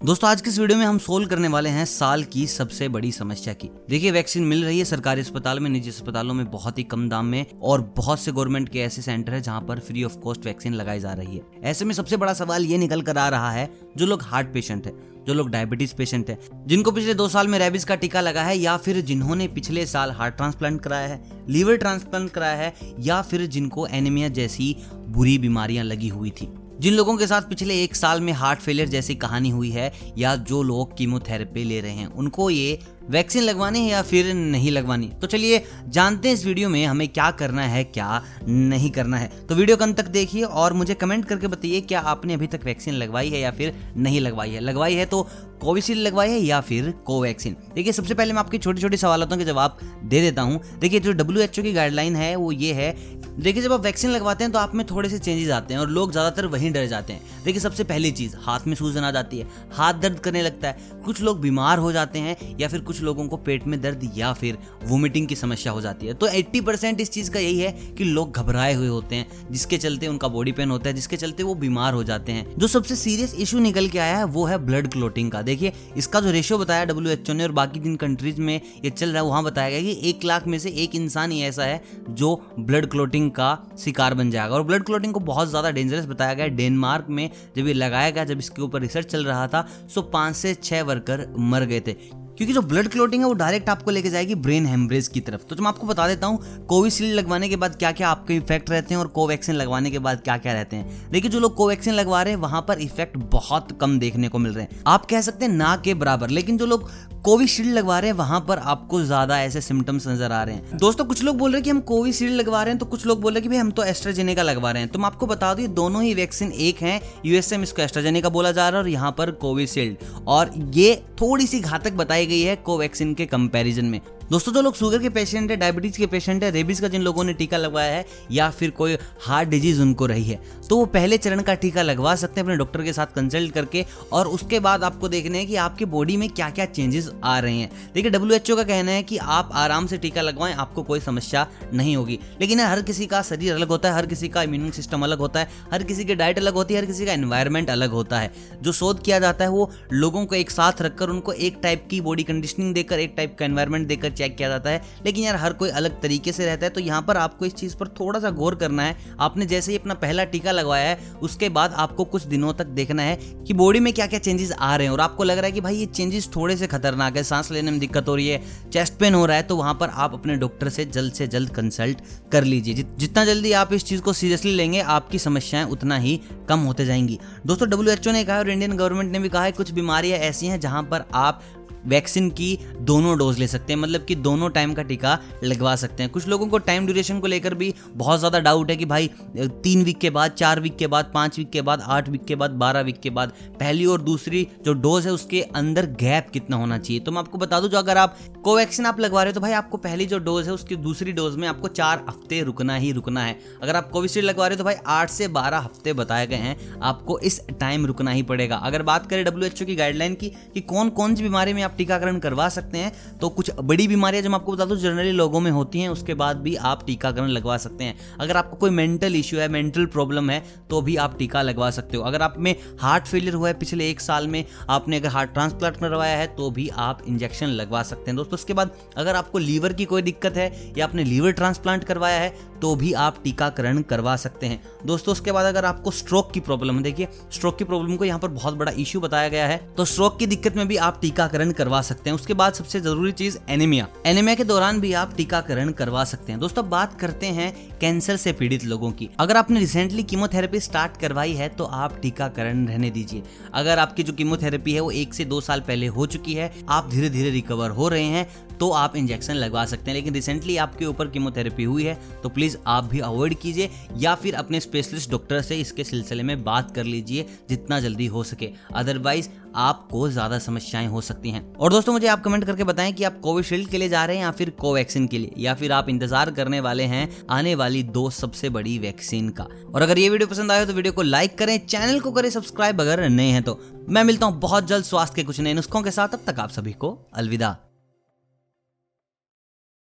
दोस्तों, आज की इस वीडियो में हम सोल्व करने वाले हैं साल की सबसे बड़ी समस्या की। देखिए, वैक्सीन मिल रही है सरकारी अस्पताल में, निजी अस्पतालों में, बहुत ही कम दाम में और बहुत से गवर्नमेंट के ऐसे सेंटर है जहाँ पर फ्री ऑफ़ कॉस्ट वैक्सीन लगाई जा रही है। ऐसे में सबसे बड़ा सवाल ये निकल कर आ रहा है, जो लोग हार्ट पेशेंट है, जो लोग डायबिटीज़ पेशेंट है, जिनको पिछले दो साल में रेबिस का टीका लगा है या फिर जिन्होंने पिछले साल हार्ट ट्रांसप्लांट कराया है लीवर ट्रांसप्लांट कराया है या फिर जिनको एनीमिया जैसी बुरी बीमारियाँ लगी हुई थी। जिन लोगों के साथ पिछले एक साल में हार्ट फेलियर जैसी कहानी हुई है या जो लोग कीमोथेरेपी ले रहे हैं, उनको ये वैक्सीन लगवानी है या फिर नहीं लगवानी? तो चलिए, जानते हैं इस वीडियो में हमें क्या करना है, क्या नहीं करना है। तो वीडियो कन तक देखिए और मुझे कमेंट करके बताइए, क्या आपने अभी तक वैक्सीन लगवाई है या फिर नहीं लगवाई है? लगवाई है तो कोविशील्ड लगवाई है या फिर कोवैक्सीन? देखिए, सबसे पहले मैं आपके छोटे छोटे सवालों के जवाब दे देता हूँ। देखिए, जो WHO की गाइडलाइन है, वो ये है, देखिए, जब आप वैक्सीन लगवाते हैं तो आप में थोड़े से चेंजेस आते हैं और लोग ज़्यादातर वहीं डर जाते हैं। देखिए, सबसे पहली चीज़, हाथ में सूजन आ जाती है, हाथ दर्द करने लगता है, कुछ लोग बीमार हो जाते हैं या फिर कुछ लोगों को पेट में दर्द या फिर वोमिटिंग की समस्या हो जाती है। तो 80 परसेंट इस चीज़ का यही है कि लोग घबराए हुए होते हैं, जिसके चलते उनका बॉडी पेन होता है, जिसके चलते वो बीमार हो जाते हैं। जो सबसे सीरियस इशू निकल के आया है, वो है ब्लड क्लोटिंग का। देखिए, इसका जो रेशियो बताया डब्ल्यू ने और बाकी जिन कंट्रीज़ में ये चल रहा है, वहाँ बताया गया कि एक लाख में से एक इंसान ही ऐसा है जो ब्लड क्लोटिंग का शिकार बन जाएगा। और ब्लड क्लोटिंग को बहुत ज़्यादा डेंजरस बताया गया डेनमार्क में जब ये लगाया गया, जब इसके ऊपर रिसर्च चल रहा था सो पाँच से छह वर्कर मर गए थे। क्योंकि जो ब्लड क्लोटिंग है वो डायरेक्ट आपको लेके जाएगी ब्रेन हेमरेज की तरफ़। तो मैं आपको बता देता हूँ कोविशील्ड लगवाने के बाद क्या क्या आपके इफ़ेक्ट रहते हैं और कोवैक्सीन लगवाने के बाद क्या क्या रहते हैं। देखिए, जो लोग कोवैक्सीन लगवा रहे हैं, वहाँ पर इफ़ेक्ट बहुत कम देखने को मिल रहे हैं। आप कह सकते हैं ना के बराबर, लेकिन जो लोग कोविशील्ड लगवा रहे हैं, वहाँ पर आपको ज़्यादा ऐसे सिम्टम्स नज़र आ रहे हैं। दोस्तों, कुछ लोग बोल रहे हैं कि हम कोविशील्ड लगवा रहे हैं तो कुछ लोग बोल रहे हैं कि भाई हम तो एस्ट्राजेनेका लगवा रहे हैं। तो मैं आपको बता दू दोनों ही वैक्सीन एक है यूएसए में इसको एस्ट्राजेनेका बोला जा रहा है और यहाँ पर कोविशील्ड। और ये थोड़ी सी घातक बताई गई है कोवैक्सीन के कंपेरिजन में। दोस्तों, जो लोग शुगर के पेशेंट है डायबिटीज़ के पेशेंट है रेबीज का जिन लोगों ने टीका लगवाया है, या फिर कोई हार्ट डिज़ीज़ उनको रही है तो वो पहले चरण का टीका लगवा सकते हैं अपने डॉक्टर के साथ कंसल्ट करके और उसके बाद आपको देखना है कि आपके बॉडी में क्या क्या चेंजेस आ रहे हैं। देखिए, WHO का कहना है कि आप आराम से टीका लगवाएँ, आपको कोई समस्या नहीं होगी। लेकिन हर किसी का शरीर अलग होता है, हर किसी का इम्यून सिस्टम अलग होता है, हर किसी की डाइट अलग होती है, हर किसी का एनवायरमेंट अलग होता है। जो शोध किया जाता है, वो लोगों को एक साथ रखकर, उनको एक टाइप की बॉडी कंडीशनिंग देकर, एक टाइप का एनवायरमेंट देकर चेक किया जाता है। लेकिन यार, हर कोई अलग तरीके से रहता है तो यहाँ पर आपको इस चीज़ पर थोड़ा सा गौर करना है। आपने जैसे ही अपना पहला टीका लगवाया है, उसके बाद आपको कुछ दिनों तक देखना है कि बॉडी में क्या क्या चेंजेस आ रहे हैं। और आपको लग रहा है कि भाई, ये चेंजेस थोड़े से खतरनाक है, सांस लेने में दिक्कत हो रही है, चेस्ट पेन हो रहा है तो वहाँ पर आप अपने डॉक्टर से जल्द से जल्द कंसल्ट कर लीजिए। जितना जल्दी आप इस चीज़ को सीरियसली लेंगे, आपकी समस्याएँ उतना ही कम होते जाएँगी। दोस्तों डब्ल्यू ने कहा और इंडियन गवर्नमेंट ने भी कहा है, कुछ बीमारियाँ ऐसी हैं जहाँ पर आप वैक्सीन की दोनों डोज ले सकते हैं मतलब कि दोनों टाइम का टीका लगवा सकते हैं। कुछ लोगों को टाइम ड्यूरेशन को लेकर भी बहुत ज़्यादा डाउट है कि भाई तीन वीक के बाद, चार वीक के बाद, पाँच वीक के बाद, आठ वीक के बाद, बारह वीक के बाद, पहली और दूसरी जो डोज है उसके अंदर गैप कितना होना चाहिए। तो मैं आपको बता दूँ, जो अगर आप कोवैक्सीन आप लगवा रहे हो तो भाई आपको पहली जो डोज है उसकी दूसरी डोज में आपको चार हफ़्ते रुकना ही रुकना है। अगर आप कोविशील्ड लगवा रहे हो तो भाई आठ से बारह हफ़्ते बताए गए हैं, आपको इस टाइम रुकना ही पड़ेगा। अगर बात करें डब्ल्यूएचओ की गाइडलाइन की, कि कौन कौन सी बीमारी में आप टीकाकरण करवा सकते हैं तो कुछ बड़ी बीमारियाँ जो मैं आपको बता दूँ जनरली लोगों में होती हैं, उसके बाद भी आप टीकाकरण लगवा सकते हैं। अगर आपको कोई मेंटल इश्यू है मेंटल प्रॉब्लम है तो भी आप टीका लगवा सकते हो। अगर आप में हार्ट फेलियर हुआ है, पिछले एक साल में आपने अगर हार्ट ट्रांसप्लांट करवाया है तो भी आप इंजेक्शन लगवा सकते हैं। दोस्तों, उसके बाद अगर आपको लीवर की कोई दिक्कत है, या आपने लीवर ट्रांसप्लांट करवाया है तो भी आप टीकाकरण करवा सकते हैं। दोस्तों, उसके बाद अगर आपको स्ट्रोक की प्रॉब्लम है, देखिए स्ट्रोक की प्रॉब्लम को यहाँ पर बहुत बड़ा इश्यू बताया गया है तो स्ट्रोक की दिक्कत में भी आप टीकाकरण करवा सकते हैं। उसके बाद सबसे ज़रूरी चीज़ एनीमिया एनीमिया के दौरान भी आप टीकाकरण करवा सकते हैं। दोस्तों, बात करते हैं कैंसर से पीड़ित लोगों की। अगर आपने रिसेंटली कीमोथेरेपी स्टार्ट करवाई है तो आप टीकाकरण रहने दीजिए। अगर आपकी जो कीमोथेरेपी है, वो एक से दो साल पहले हो चुकी है, आप धीरे धीरे रिकवर हो रहे हैं तो आप इंजेक्शन लगवा सकते हैं, लेकिन रिसेंटली आपके ऊपर कीमोथेरेपी हुई है तो प्लीज़ आप भी अवॉइड कीजिए, या फिर अपने स्पेशलिस्ट डॉक्टर से इसके सिलसिले में बात कर लीजिए, जितना जल्दी हो सके। अदरवाइज़ आपको ज़्यादा समस्याएँ हो सकती हैं। और दोस्तों, मुझे आप कमेंट करके बताएँ कि आप कोविशील्ड के लिए जा रहे हैं या फिर कोवैक्सीन के लिए, या फिर आप इंतज़ार करने वाले हैं आने वाली दो सबसे बड़ी वैक्सीन का। और अगर ये वीडियो पसंद आए तो वीडियो को लाइक करें चैनल को करें सब्सक्राइब अगर नए हैं तो। मैं मिलता हूँ बहुत जल्द स्वास्थ्य के कुछ नए नुस्खों के साथ अब तक आप सभी को अलविदा।